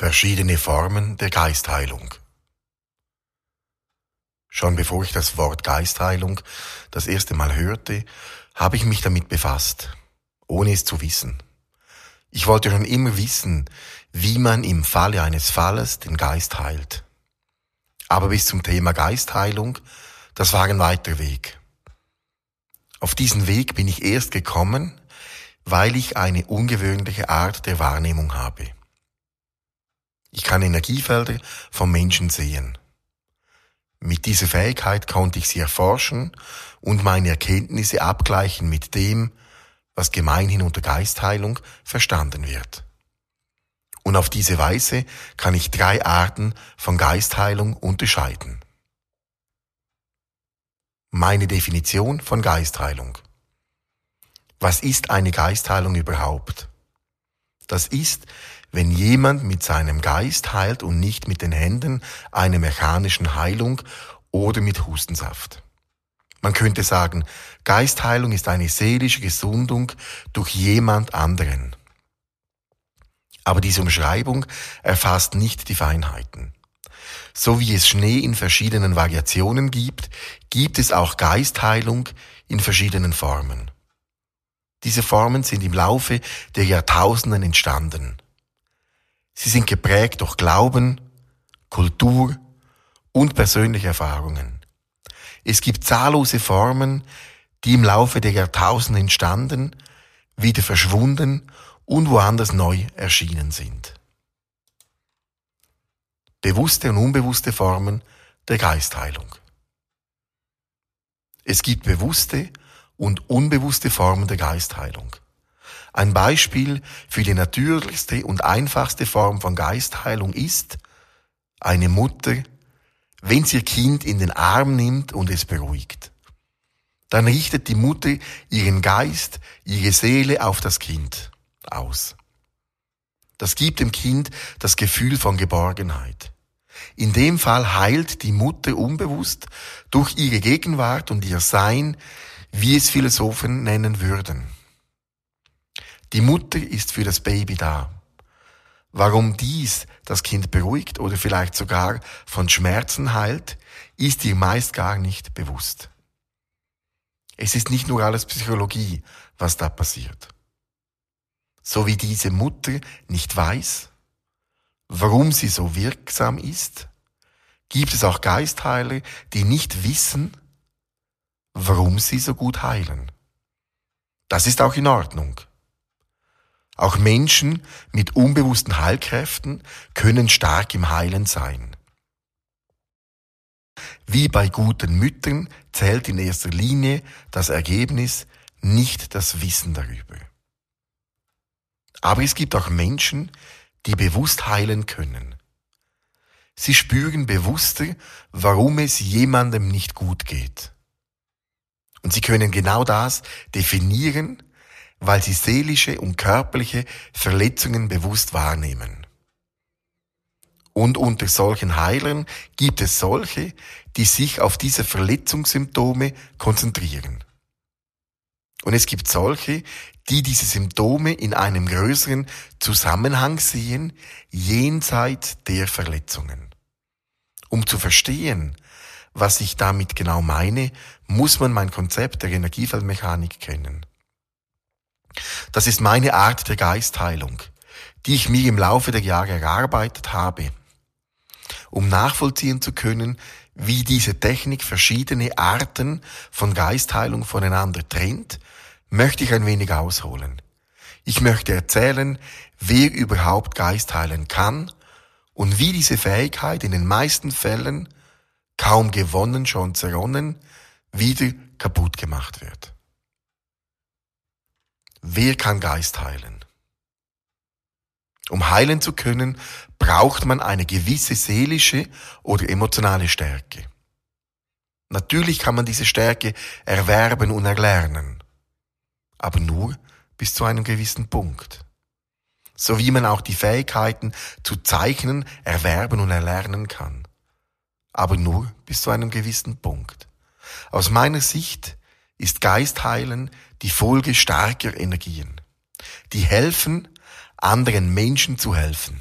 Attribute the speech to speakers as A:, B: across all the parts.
A: Verschiedene Formen der Geistheilung. Schon bevor ich das Wort Geistheilung das erste Mal hörte, habe ich mich damit befasst, ohne es zu wissen. Ich wollte schon immer wissen, wie man im Falle eines Falles den Geist heilt. Aber bis zum Thema Geistheilung, das war ein weiter Weg. Auf diesen Weg bin ich erst gekommen, weil ich eine ungewöhnliche Art der Wahrnehmung habe. Ich kann Energiefelder vom Menschen sehen. Mit dieser Fähigkeit konnte ich sie erforschen und meine Erkenntnisse abgleichen mit dem, was gemeinhin unter Geistheilung verstanden wird. Und auf diese Weise kann ich drei Arten von Geistheilung unterscheiden. Meine Definition von Geistheilung. Was ist eine Geistheilung überhaupt? Das ist, wenn jemand mit seinem Geist heilt und nicht mit den Händen eine mechanischen Heilung oder mit Hustensaft. Man könnte sagen, Geistheilung ist eine seelische Gesundung durch jemand anderen. Aber diese Umschreibung erfasst nicht die Feinheiten. So wie es Schnee in verschiedenen Variationen gibt, gibt es auch Geistheilung in verschiedenen Formen. Diese Formen sind im Laufe der Jahrtausenden entstanden. Sie sind geprägt durch Glauben, Kultur und persönliche Erfahrungen. Es gibt zahllose Formen, die im Laufe der Jahrtausende entstanden, wieder verschwunden und woanders neu erschienen sind. Bewusste und unbewusste Formen der Geistheilung. Es gibt bewusste und unbewusste Formen der Geistheilung. Ein Beispiel für die natürlichste und einfachste Form von Geistheilung ist eine Mutter, wenn sie ihr Kind in den Arm nimmt und es beruhigt. Dann richtet die Mutter ihren Geist, ihre Seele auf das Kind aus. Das gibt dem Kind das Gefühl von Geborgenheit. In dem Fall heilt die Mutter unbewusst durch ihre Gegenwart und ihr Sein, wie es Philosophen nennen würden. Die Mutter ist für das Baby da. Warum dies das Kind beruhigt oder vielleicht sogar von Schmerzen heilt, ist ihr meist gar nicht bewusst. Es ist nicht nur alles Psychologie, was da passiert. So wie diese Mutter nicht weiß, warum sie so wirksam ist, gibt es auch Geistheiler, die nicht wissen, warum sie so gut heilen. Das ist auch in Ordnung. Auch Menschen mit unbewussten Heilkräften können stark im Heilen sein. Wie bei guten Müttern zählt in erster Linie das Ergebnis, nicht das Wissen darüber. Aber es gibt auch Menschen, die bewusst heilen können. Sie spüren bewusster, warum es jemandem nicht gut geht. Und sie können genau das definieren weil sie seelische und körperliche Verletzungen bewusst wahrnehmen. Und unter solchen Heilern gibt es solche, die sich auf diese Verletzungssymptome konzentrieren. Und es gibt solche, die diese Symptome in einem größeren Zusammenhang sehen, jenseits der Verletzungen. Um zu verstehen, was ich damit genau meine, muss man mein Konzept der Energiefeldmechanik kennen. Das ist meine Art der Geistheilung, die ich mir im Laufe der Jahre erarbeitet habe. Um nachvollziehen zu können, wie diese Technik verschiedene Arten von Geistheilung voneinander trennt, möchte ich ein wenig ausholen. Ich möchte erzählen, wer überhaupt Geist heilen kann und wie diese Fähigkeit in den meisten Fällen kaum gewonnen, schon zerronnen, wieder kaputt gemacht wird. Wer kann Geist heilen? Um heilen zu können, braucht man eine gewisse seelische oder emotionale Stärke. Natürlich kann man diese Stärke erwerben und erlernen, aber nur bis zu einem gewissen Punkt. So wie man auch die Fähigkeiten zu zeichnen, erwerben und erlernen kann, aber nur bis zu einem gewissen Punkt. Aus meiner Sicht ist Geistheilen die Folge starker Energien, die helfen, anderen Menschen zu helfen.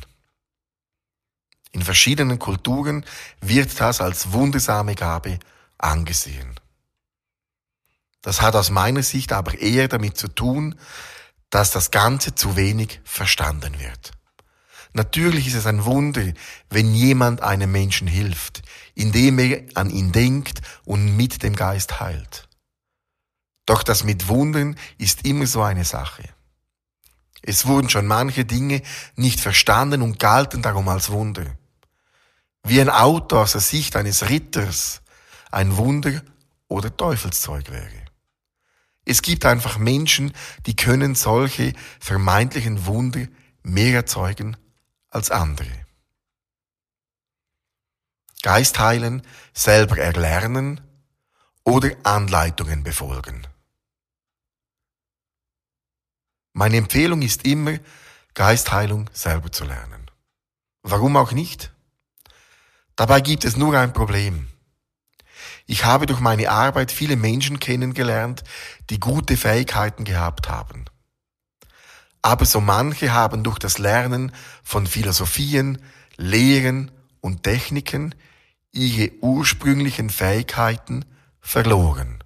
A: In verschiedenen Kulturen wird das als wundersame Gabe angesehen. Das hat aus meiner Sicht aber eher damit zu tun, dass das Ganze zu wenig verstanden wird. Natürlich ist es ein Wunder, wenn jemand einem Menschen hilft, indem er an ihn denkt und mit dem Geist heilt. Doch das mit Wundern ist immer so eine Sache. Es wurden schon manche Dinge nicht verstanden und galten darum als Wunder. Wie ein Auto aus der Sicht eines Ritters ein Wunder oder Teufelszeug wäre. Es gibt einfach Menschen, die können solche vermeintlichen Wunder mehr erzeugen als andere. Geist heilen, selber erlernen oder Anleitungen befolgen. Meine Empfehlung ist immer, Geistheilung selber zu lernen. Warum auch nicht? Dabei gibt es nur ein Problem. Ich habe durch meine Arbeit viele Menschen kennengelernt, die gute Fähigkeiten gehabt haben. Aber so manche haben durch das Lernen von Philosophien, Lehren und Techniken ihre ursprünglichen Fähigkeiten verloren.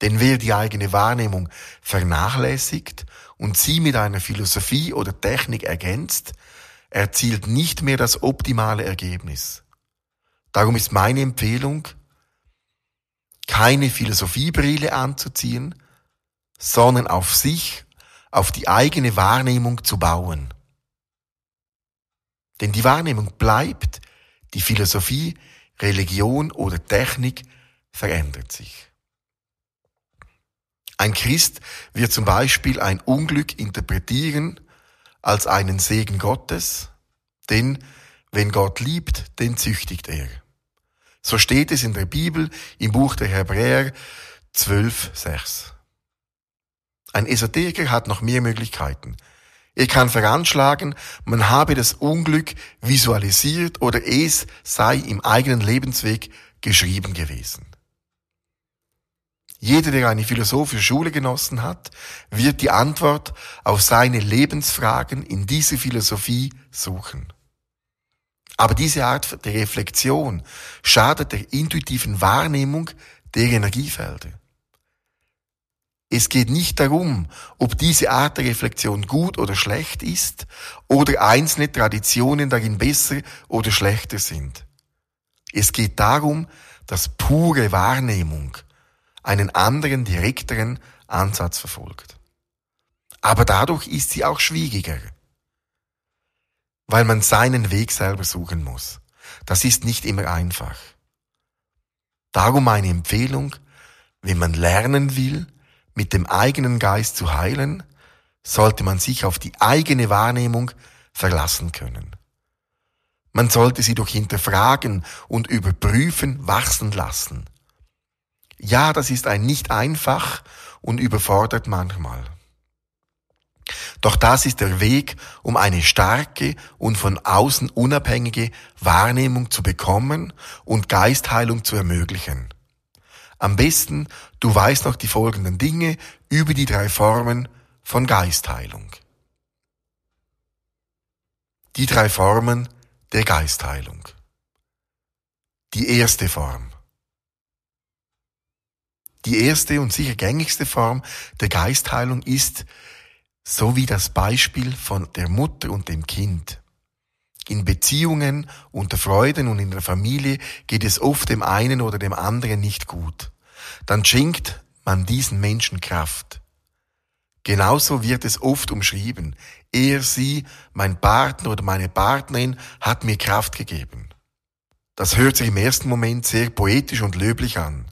A: Denn wer die eigene Wahrnehmung vernachlässigt und sie mit einer Philosophie oder Technik ergänzt, erzielt nicht mehr das optimale Ergebnis. Darum ist meine Empfehlung, keine Philosophiebrille anzuziehen, sondern auf sich, auf die eigene Wahrnehmung zu bauen. Denn die Wahrnehmung bleibt, die Philosophie, Religion oder Technik verändert sich. Ein Christ wird zum Beispiel ein Unglück interpretieren als einen Segen Gottes, denn wenn Gott liebt, den züchtigt er. So steht es in der Bibel im Buch der Hebräer 12,6. Ein Esoteriker hat noch mehr Möglichkeiten. Er kann veranschlagen, man habe das Unglück visualisiert oder es sei im eigenen Lebensweg geschrieben gewesen. Jeder, der eine philosophische Schule genossen hat, wird die Antwort auf seine Lebensfragen in dieser Philosophie suchen. Aber diese Art der Reflexion schadet der intuitiven Wahrnehmung der Energiefelder. Es geht nicht darum, ob diese Art der Reflexion gut oder schlecht ist oder einzelne Traditionen darin besser oder schlechter sind. Es geht darum, dass pure Wahrnehmung einen anderen, direkteren Ansatz verfolgt. Aber dadurch ist sie auch schwieriger, weil man seinen Weg selber suchen muss. Das ist nicht immer einfach. Darum meine Empfehlung, wenn man lernen will, mit dem eigenen Geist zu heilen, sollte man sich auf die eigene Wahrnehmung verlassen können. Man sollte sie durch Hinterfragen und Überprüfen wachsen lassen. Ja, das ist ein nicht einfach und überfordert manchmal. Doch das ist der Weg, um eine starke und von außen unabhängige Wahrnehmung zu bekommen und Geistheilung zu ermöglichen. Am besten, du weißt noch die folgenden Dinge über die drei Formen von Geistheilung. Die drei Formen der Geistheilung. Die erste Form. Die erste und sicher gängigste Form der Geistheilung ist so wie das Beispiel von der Mutter und dem Kind. In Beziehungen, unter Freuden und in der Familie geht es oft dem einen oder dem anderen nicht gut. Dann schenkt man diesen Menschen Kraft. Genauso wird es oft umschrieben. Er, sie, mein Partner oder meine Partnerin hat mir Kraft gegeben. Das hört sich im ersten Moment sehr poetisch und löblich an.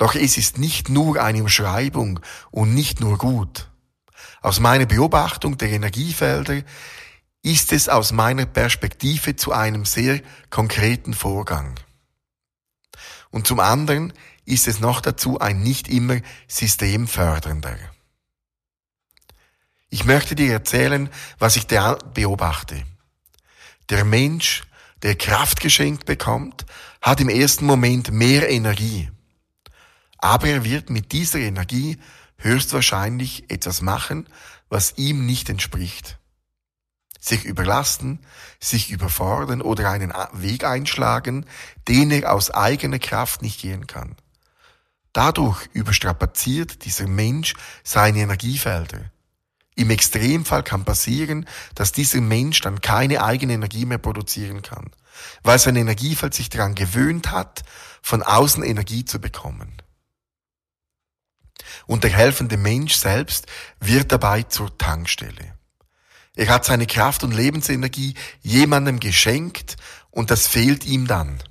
A: Doch es ist nicht nur eine Umschreibung und nicht nur gut. Aus meiner Beobachtung der Energiefelder ist es aus meiner Perspektive zu einem sehr konkreten Vorgang. Und zum anderen ist es noch dazu ein nicht immer systemfördernder. Ich möchte dir erzählen, was ich beobachte. Der Mensch, der Kraft geschenkt bekommt, hat im ersten Moment mehr Energie. Aber er wird mit dieser Energie höchstwahrscheinlich etwas machen, was ihm nicht entspricht. sich überlasten, sich überfordern oder einen Weg einschlagen, den er aus eigener Kraft nicht gehen kann. Dadurch überstrapaziert dieser Mensch seine Energiefelder. Im Extremfall kann passieren, dass dieser Mensch dann keine eigene Energie mehr produzieren kann, weil sein Energiefeld sich daran gewöhnt hat, von außen Energie zu bekommen. Und der helfende Mensch selbst wird dabei zur Tankstelle. Er hat seine Kraft und Lebensenergie jemandem geschenkt und das fehlt ihm dann.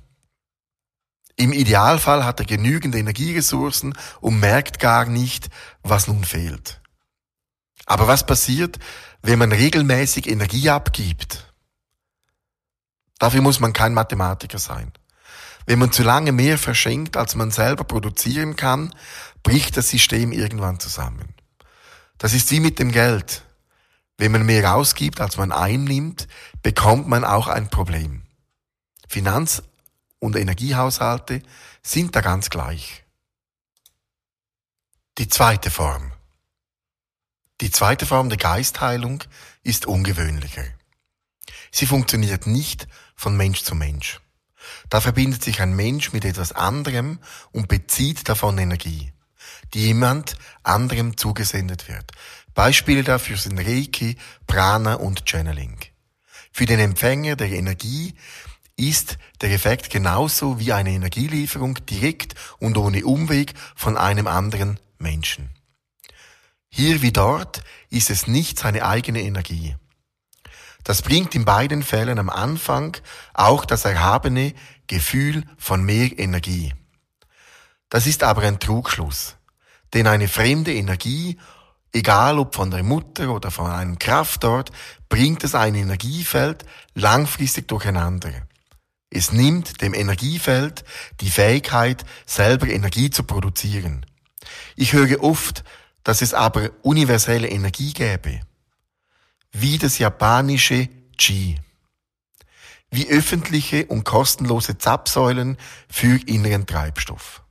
A: Im Idealfall hat er genügend Energieressourcen und merkt gar nicht, was nun fehlt. Aber was passiert, wenn man regelmäßig Energie abgibt? Dafür muss man kein Mathematiker sein. Wenn man zu lange mehr verschenkt, als man selber produzieren kann, bricht das System irgendwann zusammen. Das ist wie mit dem Geld. Wenn man mehr ausgibt, als man einnimmt, bekommt man auch ein Problem. Finanz- und Energiehaushalte sind da ganz gleich. Die zweite Form. Die zweite Form der Geistheilung ist ungewöhnlicher. Sie funktioniert nicht von Mensch zu Mensch. Da verbindet sich ein Mensch mit etwas anderem und bezieht davon Energie, die jemand anderem zugesendet wird. Beispiele dafür sind Reiki, Prana und Channeling. Für den Empfänger der Energie ist der Effekt genauso wie eine Energielieferung direkt und ohne Umweg von einem anderen Menschen. Hier wie dort ist es nicht seine eigene Energie. Das bringt in beiden Fällen am Anfang auch das erhabene Gefühl von mehr Energie. Das ist aber ein Trugschluss, denn eine fremde Energie, egal ob von der Mutter oder von einem Kraftort, bringt es ein Energiefeld langfristig durcheinander. Es nimmt dem Energiefeld die Fähigkeit, selber Energie zu produzieren. Ich höre oft, dass es aber universelle Energie gäbe, wie das japanische Qi, wie öffentliche und kostenlose Zapfsäulen für inneren Treibstoff.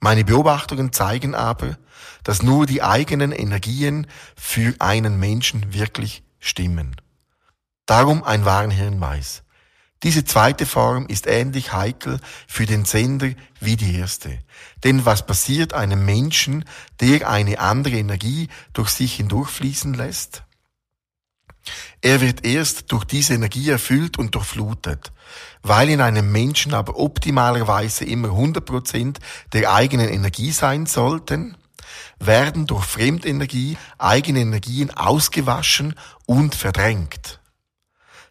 A: Meine Beobachtungen zeigen aber, dass nur die eigenen Energien für einen Menschen wirklich stimmen. Darum ein Warnhirnweis. Diese zweite Form ist ähnlich heikel für den Sender wie die erste. Denn was passiert einem Menschen, der eine andere Energie durch sich hindurchfließen lässt? Er wird erst durch diese Energie erfüllt und durchflutet. Weil in einem Menschen aber optimalerweise immer 100% der eigenen Energie sein sollten, werden durch Fremdenergie eigene Energien ausgewaschen und verdrängt.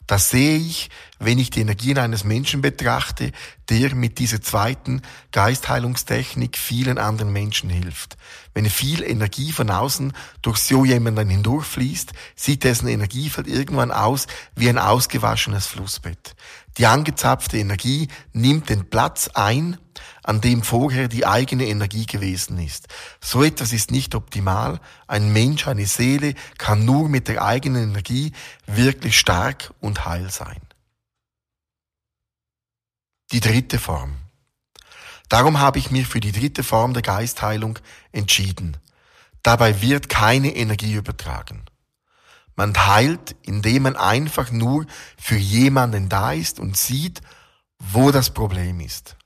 A: Das sehe ich, wenn ich die Energien eines Menschen betrachte, der mit dieser zweiten Geistheilungstechnik vielen anderen Menschen hilft. Wenn viel Energie von außen durch so jemanden hindurchfließt, sieht dessen Energiefeld irgendwann aus wie ein ausgewaschenes Flussbett. Die angezapfte Energie nimmt den Platz ein, an dem vorher die eigene Energie gewesen ist. So etwas ist nicht optimal. Ein Mensch, eine Seele kann nur mit der eigenen Energie wirklich stark und heil sein. Die dritte Form. Darum habe ich mich für die dritte Form der Geistheilung entschieden. Dabei wird keine Energie übertragen. Man heilt, indem man einfach nur für jemanden da ist und sieht, wo das Problem ist.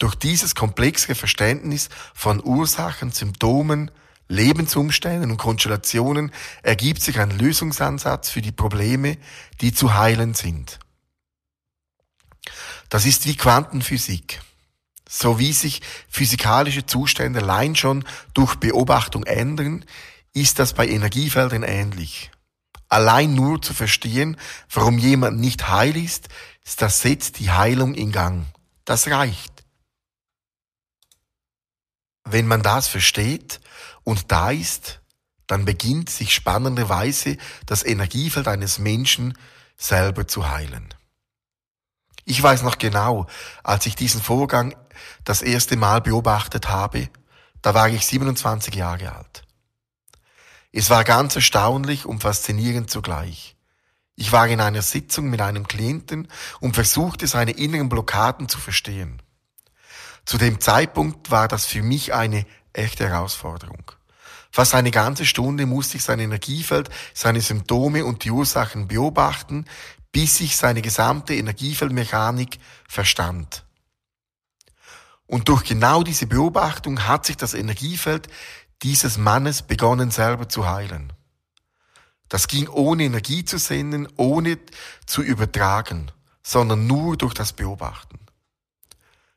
A: Durch dieses komplexere Verständnis von Ursachen, Symptomen, Lebensumständen und Konstellationen ergibt sich ein Lösungsansatz für die Probleme, die zu heilen sind. Das ist wie Quantenphysik. So wie sich physikalische Zustände allein schon durch Beobachtung ändern, ist das bei Energiefeldern ähnlich. Allein nur zu verstehen, warum jemand nicht heil ist, das setzt die Heilung in Gang. Das reicht. Wenn man das versteht und da ist, dann beginnt sich spannenderweise das Energiefeld eines Menschen selber zu heilen. Ich weiß noch genau, als ich diesen Vorgang das erste Mal beobachtet habe, da war ich 27 Jahre alt. Es war ganz erstaunlich und faszinierend zugleich. Ich war in einer Sitzung mit einem Klienten und versuchte seine inneren Blockaden zu verstehen. Zu dem Zeitpunkt war das für mich eine echte Herausforderung. Fast eine ganze Stunde musste ich sein Energiefeld, seine Symptome und die Ursachen beobachten, bis ich seine gesamte Energiefeldmechanik verstand. Und durch genau diese Beobachtung hat sich das Energiefeld dieses Mannes begonnen selber zu heilen. Das ging ohne Energie zu senden, ohne zu übertragen, sondern nur durch das Beobachten.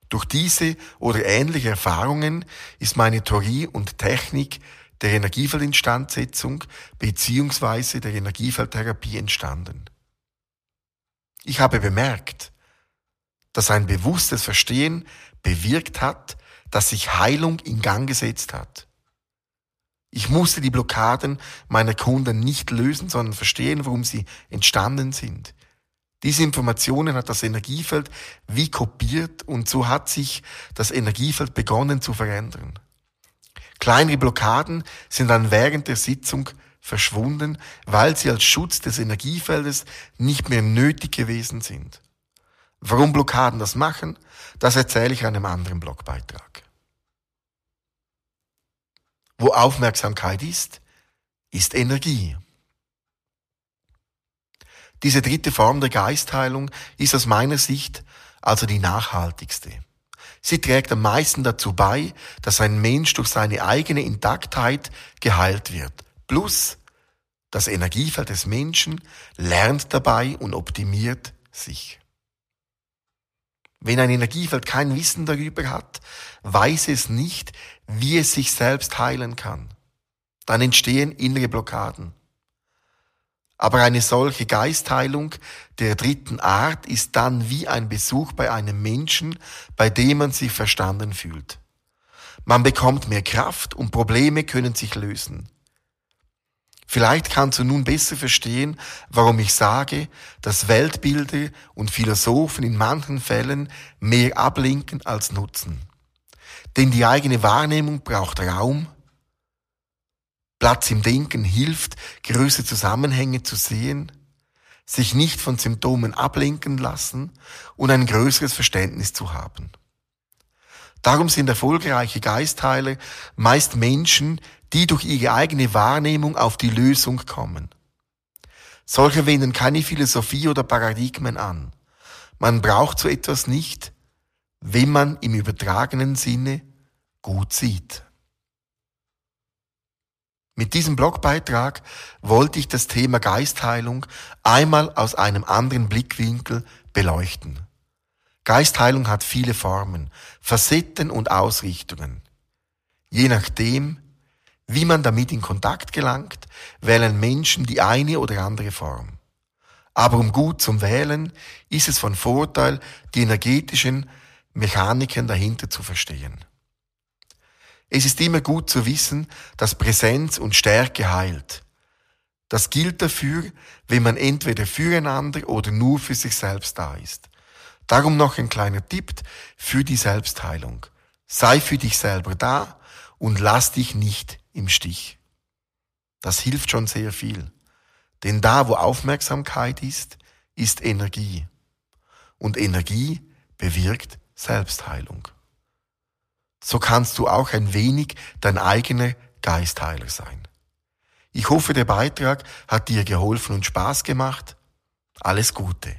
A: Durch diese oder ähnliche Erfahrungen ist meine Theorie und Technik der Energiefeldinstandsetzung beziehungsweise der Energiefeldtherapie entstanden. Ich habe bemerkt, dass ein bewusstes Verstehen bewirkt hat, dass sich Heilung in Gang gesetzt hat. Ich musste die Blockaden meiner Kunden nicht lösen, sondern verstehen, warum sie entstanden sind. Diese Informationen hat das Energiefeld wie kopiert und so hat sich das Energiefeld begonnen zu verändern. Kleinere Blockaden sind dann während der Sitzung verschwunden, weil sie als Schutz des Energiefeldes nicht mehr nötig gewesen sind. Warum Blockaden das machen, das erzähle ich in einem anderen Blogbeitrag. Wo Aufmerksamkeit ist, ist Energie. Diese dritte Form der Geistheilung ist aus meiner Sicht also die nachhaltigste. Sie trägt am meisten dazu bei, dass ein Mensch durch seine eigene Intaktheit geheilt wird. Plus, das Energiefeld des Menschen lernt dabei und optimiert sich. Wenn ein Energiefeld kein Wissen darüber hat, weiß es nicht, wie es sich selbst heilen kann. Dann entstehen innere Blockaden. Aber eine solche Geistheilung der dritten Art ist dann wie ein Besuch bei einem Menschen, bei dem man sich verstanden fühlt. Man bekommt mehr Kraft und Probleme können sich lösen. Vielleicht kannst du nun besser verstehen, warum ich sage, dass Weltbilder und Philosophen in manchen Fällen mehr ablenken als nutzen. Denn die eigene Wahrnehmung braucht Raum, Platz im Denken hilft, größere Zusammenhänge zu sehen, sich nicht von Symptomen ablenken lassen und ein größeres Verständnis zu haben. Darum sind erfolgreiche Geistheiler meist Menschen, die durch ihre eigene Wahrnehmung auf die Lösung kommen. Solche wenden keine Philosophie oder Paradigmen an. Man braucht so etwas nicht, wenn man im übertragenen Sinne gut sieht. Mit diesem Blogbeitrag wollte ich das Thema Geistheilung einmal aus einem anderen Blickwinkel beleuchten. Geistheilung hat viele Formen, Facetten und Ausrichtungen. Je nachdem, wie man damit in Kontakt gelangt, wählen Menschen die eine oder andere Form. Aber um gut zum Wählen ist es von Vorteil, die energetischen Mechaniken dahinter zu verstehen. Es ist immer gut zu wissen, dass Präsenz und Stärke heilt. Das gilt dafür, wenn man entweder füreinander oder nur für sich selbst da ist. Darum noch ein kleiner Tipp für die Selbstheilung. Sei für dich selber da und lass dich nicht im Stich. Das hilft schon sehr viel. Denn da, wo Aufmerksamkeit ist, ist Energie. Und Energie bewirkt Selbstheilung. So kannst du auch ein wenig dein eigener Geistheiler sein. Ich hoffe, der Beitrag hat dir geholfen und Spaß gemacht. Alles Gute.